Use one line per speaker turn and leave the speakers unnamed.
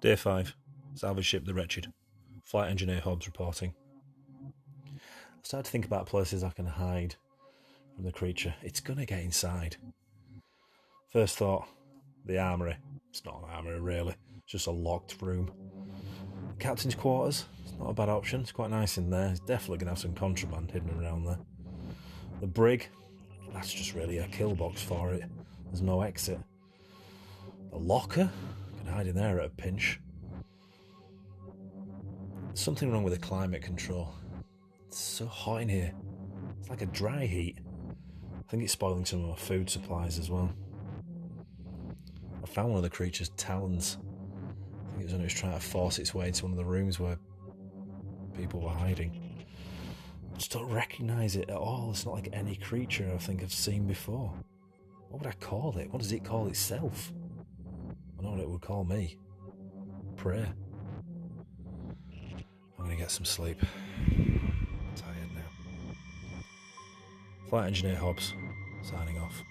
Day 5. Salvage ship The Wretched. Flight engineer Hobbs reporting. I started to think about places I can hide from the creature. It's gonna get inside. First thought, the armoury. It's not an armoury really, it's just a locked room. Captain's quarters, it's not a bad option. It's quite nice in there. It's definitely gonna have some contraband hidden around there. The brig, that's just really a kill box for it. There's no exit. The locker, hide in there at a pinch. There's something wrong with the climate control. It's so hot in here. It's like a dry heat. I think it's spoiling some of my food supplies as well. I found one of the creature's talons. I think it was when it was trying to force its way into one of the rooms where people were hiding. I just don't recognise it at all. It's not like any creature I think I've seen before. What would I call it? What does it call itself? I know what it would call me. Prayer. I'm gonna get some sleep. I'm tired now. Flight engineer Hobbs, signing off.